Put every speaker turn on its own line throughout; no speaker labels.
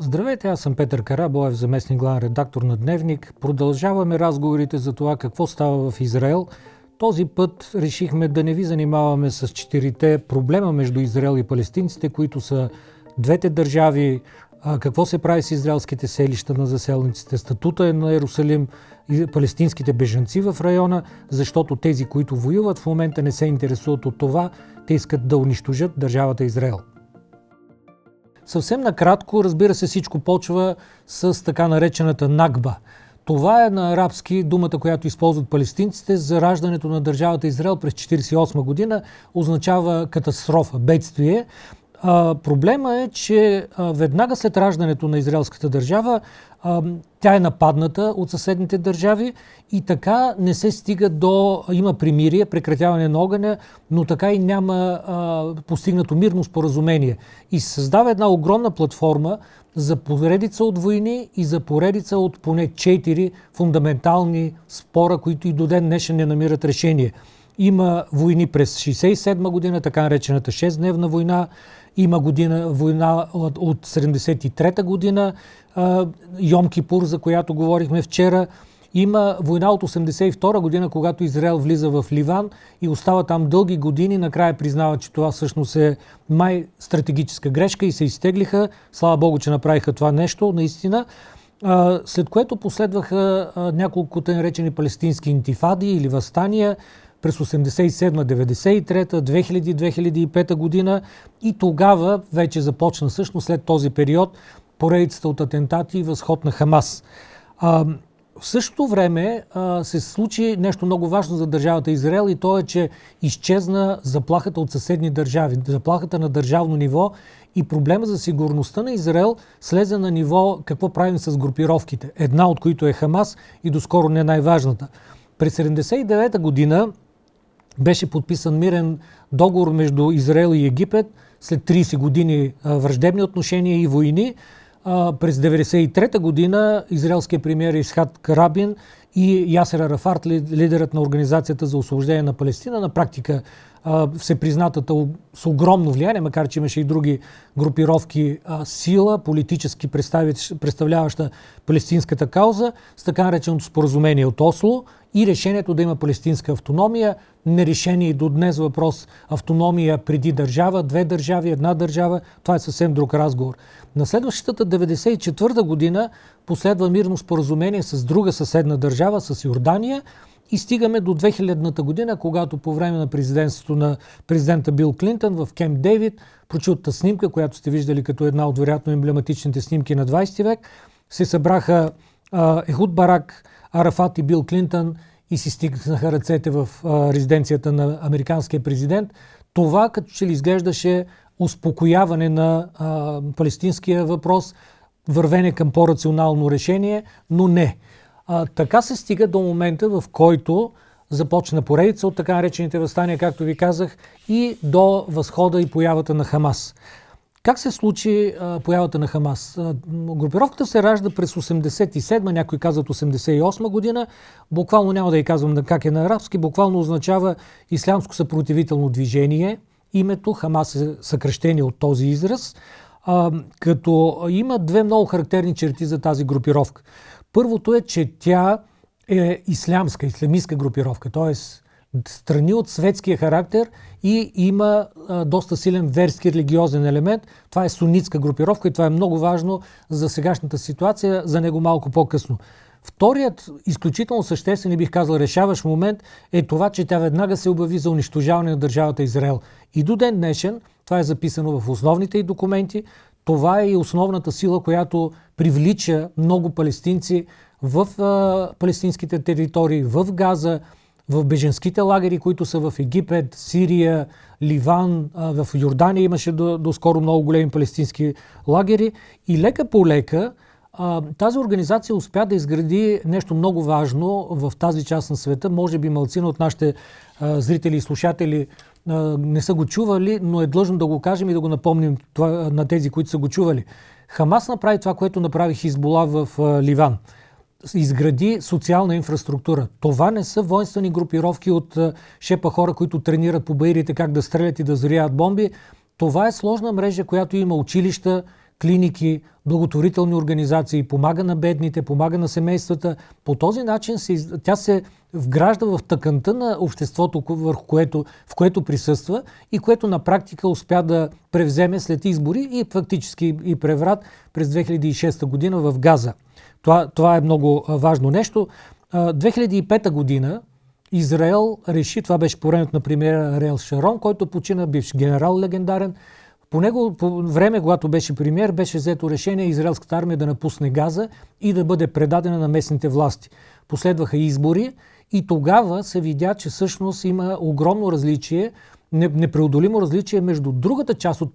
Здравейте, аз съм Петър Карабоев, заместник главен редактор на Дневник. Продължаваме разговорите за това какво става в Израел. Този път решихме да не ви занимаваме с четирите проблема между Израел и палестинците, които са двете държави, какво се прави с израелските селища на заселниците, статута е на Иерусалим палестинските бежанци в района, защото тези, които воюват в момента не се интересуват от това, те искат да унищожат държавата Израел. Съвсем накратко, разбира се, всичко почва с така наречената нагба. Това е на арабски думата, която използват палестинците за раждането на държавата Израел през 1948 година. Означава катастрофа, бедствие. А, проблема е, че а, веднага след раждането на израелската държава а, тя е нападната от съседните държави и така не се стига до... Има примирие, прекратяване на огъня, но така и няма а, постигнато мирно споразумение. И се създава една огромна платформа за поредица от войни и за поредица от поне четири фундаментални спора, които и до ден днешен не намират решение. Има войни през 67 година, така наречената 6-дневна война. Има година, война от, от 73-та година, Йом Кипур, за която говорихме вчера. Има война от 82 година, когато Израел влиза в Ливан и остава там дълги години. Накрая признава, че това всъщност е май стратегическа грешка и се изтеглиха. Слава Богу, че направиха това нещо, наистина. След което последваха няколко те наречени палестински интифади или възстания през 87, 93, 2000, 2005 година и тогава вече започна всъщност след този период поредицата от атентати и възход на Хамас. А, в същото време а, се случи нещо много важно за държавата Израел и то е, че изчезна заплахата от съседни държави, заплахата на държавно ниво и проблема за сигурността на Израел слезе на ниво какво правим с групировките, една от които е Хамас и доскоро не най-важната. През 79 година беше подписан мирен договор между Израел и Египет след 30 години враждебни отношения и войни. През 1993 година израелският премьер Исхат Карабин и Ясер Арафарт, лидерът на Организацията за освобождение на Палестина, на практика всепризнатата с огромно влияние, макар че имаше и други групировки, сила, политически представляваща палестинската кауза, с така нареченото споразумение от Осло и решението да има палестинска автономия, нерешение и до днес въпрос. Автономия преди държава, две държави, една държава, това е съвсем друг разговор. На следващата 94 година последва мирно споразумение с друга съседна държава, с Йордания, и стигаме до 2000-та година, когато по време на президентството на президента Бил Клинтън в Кемп Дейвид, прочутата снимка, която сте виждали като една от вероятно емблематичните снимки на 20 век, се събраха а, Ехуд Барак, Арафат и Бил Клинтън и си стигнаха ръцете в резиденцията на американския президент. Това като че ли изглеждаше успокояване на а, палестинския въпрос, вървене към по-рационално решение, но не. А, така се стига до момента, в който започна поредица от така наречените възстания, както ви казах, и до възхода и появата на Хамас. Как се случи а, появата на Хамас? А, групировката се ражда през 87, някои казват 88 година. Буквално няма да я казвам как е на арабски. Буквално означава ислямско съпротивително движение. Името Хамас е съкръщение от този израз. А, като има две много характерни черти за тази групировка. Първото е, че тя е ислямска, исламистка групировка, т.е. страни от светския характер и има а, доста силен верски религиозен елемент. Това е сунитска групировка и това е много важно за сегашната ситуация, за него малко по-късно. Вторият изключително съществен и бих казал решаващ момент е това, че тя веднага се обяви за унищожаване на държавата Израел. И до ден днешен, това е записано в основните и документи, това е и основната сила, която привлича много палестинци в а, палестинските територии, в Газа, в беженските лагери, които са в Египет, Сирия, Ливан, в Йордания имаше до, до много големи палестински лагери. И лека по лека тази организация успя да изгради нещо много важно в тази част на света. Може би малцина от нашите зрители и слушатели не са го чували, но е длъжно да го кажем и да го напомним на тези, които са го чували. Хамас направи това, което направи Хизбола в Ливан. Изгради социална инфраструктура. Това не са воинствени групировки от шепа хора, които тренират по баирите как да стрелят и да зоряват бомби. Това е сложна мрежа, която има училища, клиники, благотворителни организации, помага на бедните, помага на семействата. По този начин се, тя се вгражда в тъканта на обществото, върху което, в което присъства и което на практика успя да превземе след избори и фактически и преврат през 2006 година в Газа. Това, това е много важно нещо. 2005 година Израел реши, това беше по времето на премиера Ариел Шарон, който почина бивш генерал легендарен, по него по време, когато беше премьер, беше взето решение израелската армия да напусне Газа и да бъде предадена на местните власти. Последваха избори и тогава се видя, че всъщност има огромно различие, непреодолимо различие между другата част от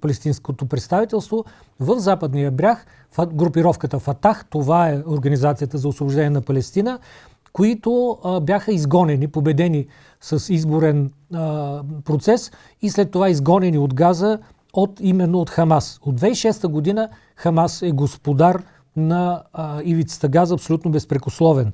палестинското представителство в западния бряг, групировката Фатах, това е Организацията за освобождение на Палестина, които а, бяха изгонени, победени с изборен а, процес и след това изгонени от Газа от именно от Хамас. От 2006 година Хамас е господар на а, ивицата Газа, абсолютно безпрекословен.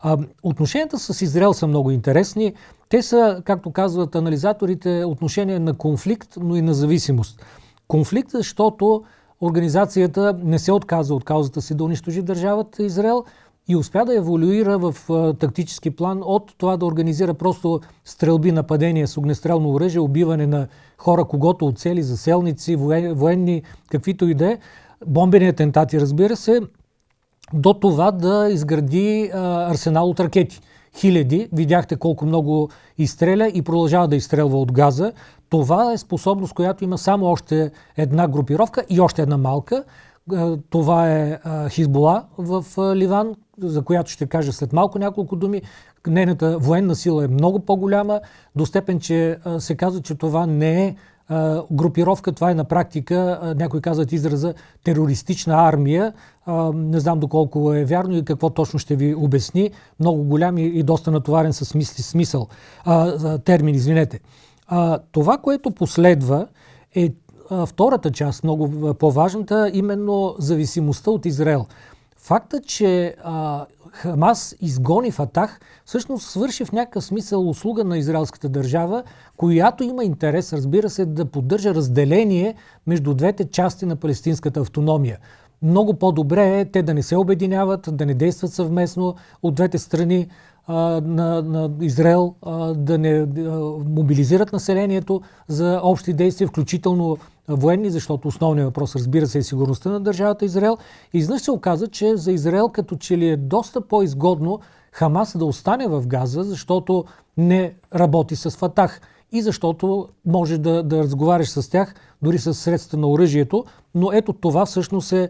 А, отношенията с Израел са много интересни. Те са, както казват анализаторите, отношения на конфликт, но и на зависимост. Конфликт, защото организацията не се отказа от каузата си да унищожи държавата Израел, и успя да еволюира в а, тактически план от това да организира просто стрелби, нападения с огнестрелно оръжие, убиване на хора, когото от цели, заселници, военни, каквито и да е, бомбени атентати, разбира се, до това да изгради а, арсенал от ракети. Хиляди. Видяхте колко много изстреля и продължава да изстрелва от газа. Това е способност, която има само още една групировка и още една малка. Това е Хизбола в Ливан, за която ще кажа след малко няколко думи. Нейната военна сила е много по-голяма, до степен, че се казва, че това не е групировка, това е на практика, някои казват израза, терористична армия. Не знам доколко е вярно и какво точно ще ви обясни. Много голям и доста натоварен с смисъл. термин, извинете. Това, което последва е втората част, много по-важната, именно зависимостта от Израел. Факта, че а, Хамас изгони Фатах, всъщност свърши в някакъв смисъл услуга на израелската държава, която има интерес, разбира се, да поддържа разделение между двете части на палестинската автономия. Много по-добре е те да не се обединяват, да не действат съвместно от двете страни на, на Израел, да не мобилизират населението за общи действия, включително военни, защото основният въпрос, разбира се, е сигурността на държавата Израел. И изнъж се оказа, че за Израел като че ли е доста по-изгодно Хамас да остане в Газа, защото не работи с Фатах и защото може да, да разговаряш с тях дори с средства на оръжието. Но ето това всъщност е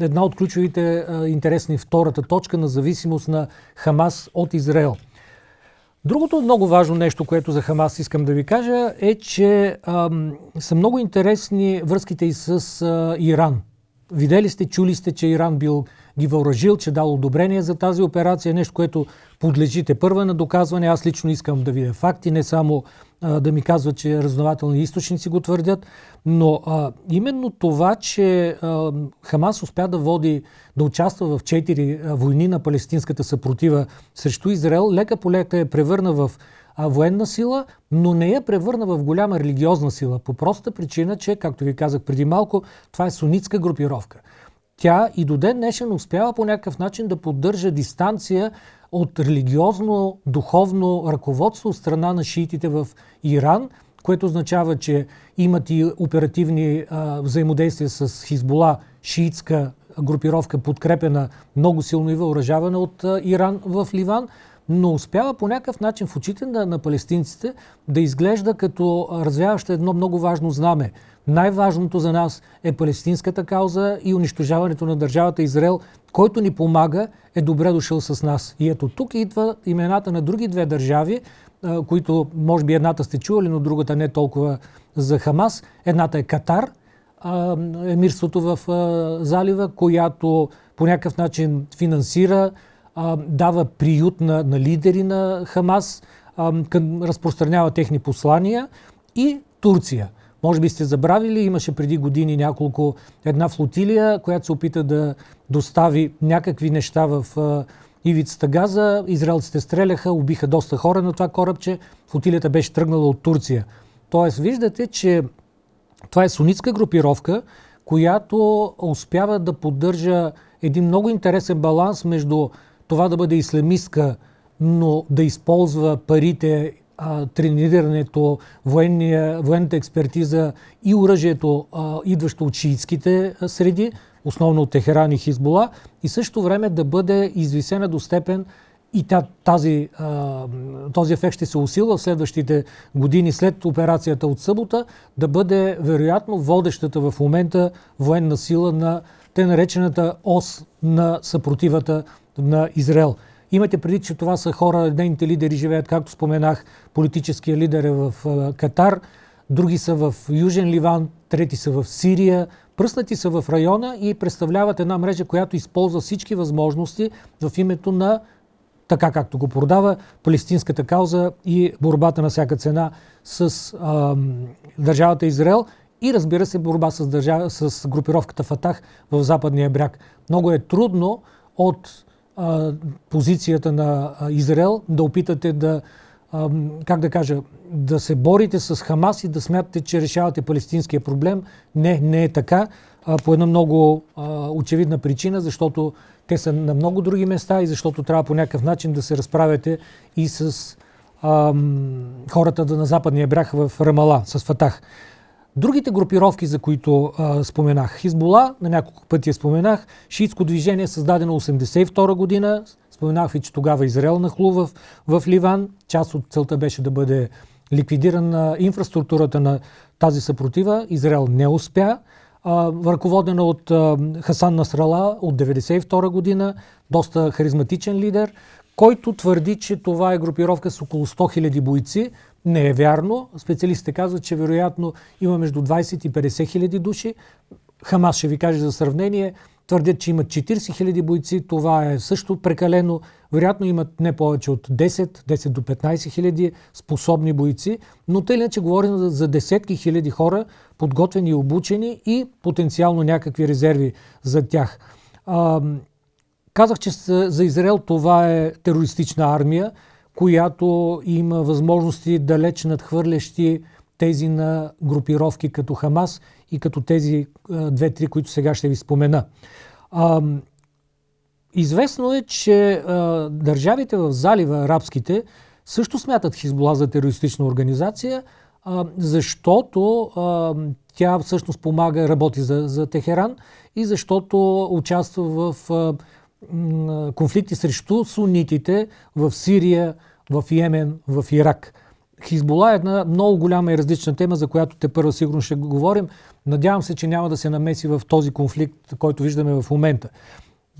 една от ключовите интересни втората точка на зависимост на Хамас от Израел. Другото много важно нещо, което за Хамас искам да ви кажа, е, че ам, са много интересни връзките и с а, Иран. Видели сте, чули сте, че Иран бил ги въоръжил, че дал одобрение за тази операция, нещо, което подлежите първа на доказване. Аз лично искам да видя факти, не само да ми казват, че разнователни източници го твърдят, но а, именно това, че а, Хамас успя да води, да участва в четири войни на палестинската съпротива срещу Израел, лека по лека е превърна в а, военна сила, но не я превърна в голяма религиозна сила. По простата причина, че, както ви казах преди малко, това е сунитска групировка. Тя и до ден днешен успява по някакъв начин да поддържа дистанция от религиозно, духовно ръководство от страна на шиитите в Иран, което означава, че имат и оперативни а, взаимодействия с Хизбола, шиитска групировка, подкрепена много силно и въоръжавана от а, Иран в Ливан, но успява по някакъв начин в очите на, на палестинците да изглежда като развяваща едно много важно знаме. Най-важното за нас е палестинската кауза и унищожаването на държавата Израел, който ни помага, е добре дошъл с нас. И ето тук идва имената на други две държави, които може би едната сте чували, но другата не толкова за Хамас. Едната е Катар, емирството в залива, която по някакъв начин финансира, дава приют на, на лидери на Хамас, разпространява техни послания и Турция. Може би сте забравили, имаше преди години няколко една флотилия, която се опита да достави някакви неща в ивицата Газа. Израелците стреляха, убиха доста хора на това корабче. Флотилията беше тръгнала от Турция. Тоест, виждате, че това е сунитска групировка, която успява да поддържа един много интересен баланс между това да бъде исламистка, но да използва парите, а, тренирането, военния, военната експертиза и оръжието, а, идващо от шиитските среди, основно от Техеран и Хизбола, и също време да бъде извисена до степен и тази, този ефект ще се усилва в следващите години след операцията от събота, да бъде вероятно водещата в момента военна сила на те наречената ос на съпротивата на Израел. Имате преди, че това са хора, нейните лидери живеят, както споменах, политическия лидер е в Катар, други са в Южен Ливан, трети са в Сирия, пръснати са в района и представляват една мрежа, която използва всички възможности в името на така както го продава, палестинската кауза и борбата на всяка цена с а, държавата Израел и разбира се борба с, държава, с групировката Фатах в западния бряг. Много е трудно от позицията на Израел да опитате да, как да кажа, да се борите с Хамас и да смятате, че решавате палестинския проблем. Не, не е така. По една много очевидна причина, защото те са на много други места и защото трябва по някакъв начин да се разправяте и с хората на западния бряг в Рамала, с Фатах. Другите групировки, за които а, споменах, Хизбола, на няколко пъти я споменах, шиитско движение, създадено 1982 година, споменах ви, че тогава Израел нахлува в, в Ливан, част от целта беше да бъде ликвидирана инфраструктурата на тази съпротива, Израел не успя, ръководена от Хасан Насрала от 1992 година, доста харизматичен лидер, който твърди, че това е групировка с около 100 000 бойци. Не е вярно. Специалистите казват, че вероятно има между 20 и 50 хиляди души. Хамас ще ви каже за сравнение твърдят, че имат 40 000 бойци. Това е също прекалено. Вероятно имат не повече от 10, 10 до 15 хиляди способни бойци, но те иначе говорим за десетки хиляди хора, подготвени и обучени и потенциално някакви резерви за тях. Казах, че за Израел това е терористична армия, която има възможности далеч надхвърлящи тези на групировки като Хамас и като тези две-три, които сега ще ви спомена. Известно е, че държавите в залива, арабските, също смятат Хизбола за терористична организация, защото тя всъщност помага, работи за, за Техеран и защото участва в конфликти срещу сунитите в Сирия, в Йемен, в Ирак. Хизбола е една много голяма и различна тема, за която те първо сигурно ще говорим. Надявам се, че няма да се намеси в този конфликт, който виждаме в момента.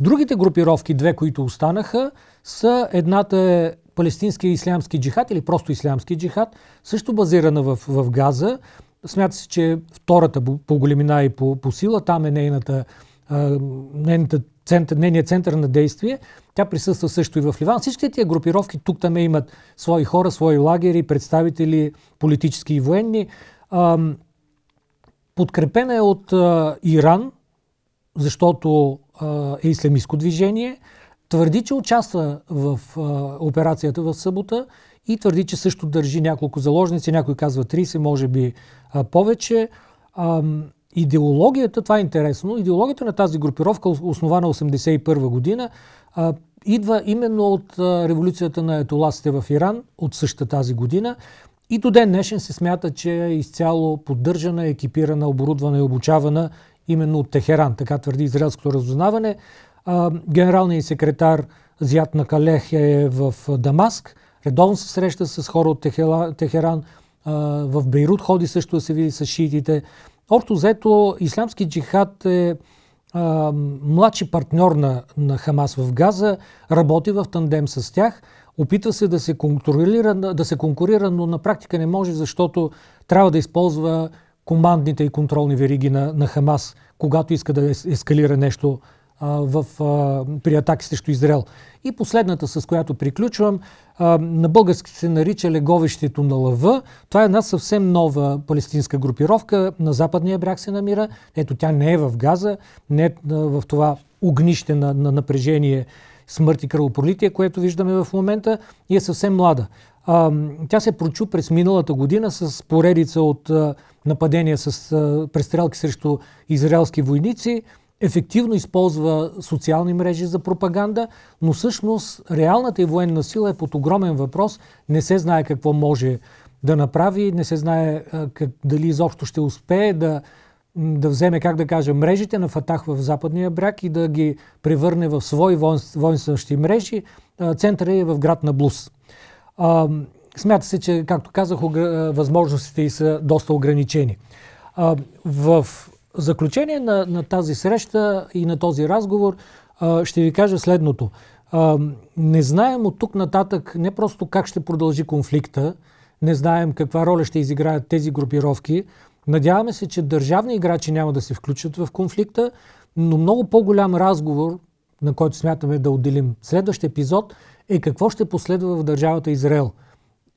Другите групировки, две, които останаха, са едната е палестинския ислямски джихад или просто ислямски джихад, също базирана в, в Газа. Смята се, че втората по големина и по, по сила, там е нейната, а, нейната център, нейният център на действие. Тя присъства също и в Ливан. Всичките тия групировки тук там имат свои хора, свои лагери, представители политически и военни. Подкрепена е от Иран, защото е исламистско движение. Твърди, че участва в операцията в събота и твърди, че също държи няколко заложници. Някой казва 30, може би повече. Идеологията, това е интересно, идеологията на тази групировка, основана 1981 година, а, идва именно от а, революцията на етоласите в Иран от същата тази година. И до ден днешен се смята, че е изцяло поддържана, екипирана, оборудвана и обучавана именно от Техеран. Така твърди израелското разузнаване. А, генералният секретар Зят Накалех е в Дамаск. Редовно се среща с хора от Техеран. В Бейрут ходи също да се види с шиитите. Общо взето, ислямски джихад е а, младши партньор на, на Хамас в Газа, работи в тандем с тях, опитва се да се контролира, да се конкурира, но на практика не може, защото трябва да използва командните и контролни вериги на, на Хамас, когато иска да ескалира нещо в, при атаки срещу Израел. И последната, с която приключвам, на български се нарича Леговището на лъва. Това е една съвсем нова палестинска групировка. На западния бряг се намира. Ето тя не е в Газа, не е в това огнище на, на напрежение смърт и кръвопролитие, което виждаме в момента и е съвсем млада. Тя се прочу през миналата година с поредица от нападения с престрелки срещу израелски войници, ефективно използва социални мрежи за пропаганда, но всъщност реалната и военна сила е под огромен въпрос. Не се знае какво може да направи, не се знае как, дали изобщо ще успее да, да вземе, как да кажа, мрежите на Фатах в западния бряг и да ги превърне в свои воинстващи мрежи. Центъра е в град Наблус. А, смята се, че, както казах, възможностите са доста ограничени. А, заключение на, на тази среща и на този разговор а, ще ви кажа следното. А, не знаем от тук нататък не просто как ще продължи конфликта, не знаем каква роля ще изиграят тези групировки. Надяваме се, че държавни играчи няма да се включат в конфликта, но много по-голям разговор, на който смятаме да отделим следващ епизод, е какво ще последва в държавата Израел.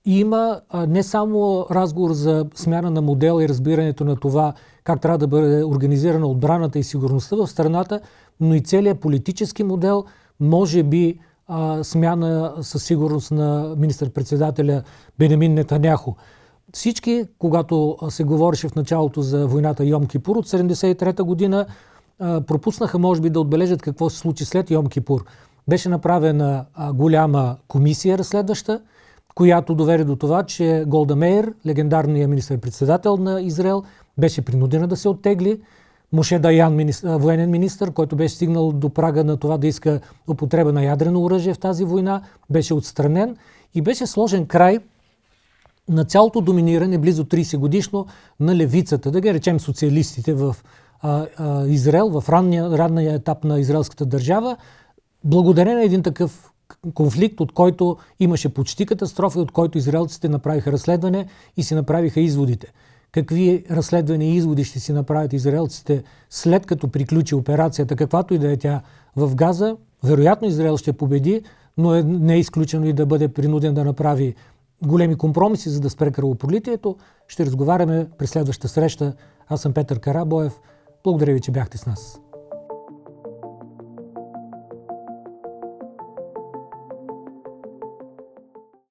Има а, не само разговор за смяна на модела и разбирането на това как трябва да бъде организирана отбраната и сигурността в страната, но и целият политически модел, може би а, смяна със сигурност на министър-председателя Бенемин Нетаняхо. Всички, когато се говореше в началото за войната Йом Кипур от 73-та година, пропуснаха, може би, да отбележат какво се случи след Йом Кипур. Беше направена голяма комисия разследваща, която доведе до това, че Голда Мейер, легендарният министър-председател на Израел, беше принудена да се оттегли. Моше Даян, министр, военен министр, който беше стигнал до прага на това да иска употреба на ядрено оръжие в тази война, беше отстранен и беше сложен край на цялото доминиране, близо 30 годишно, на левицата, да ги речем социалистите в а, а, Израел, в ранния, ранния етап на израелската държава, благодарение на един такъв конфликт, от който имаше почти катастрофа, от който израелците направиха разследване и си направиха изводите. Какви разследвания и изводи ще си направят израелците след като приключи операцията, каквато и да е тя в Газа, вероятно Израел ще победи, но е, не е изключено и да бъде принуден да направи големи компромиси, за да спре кръвопролитието. Ще разговаряме през следващата среща. Аз съм Петър Карабоев. Благодаря ви, че бяхте с нас.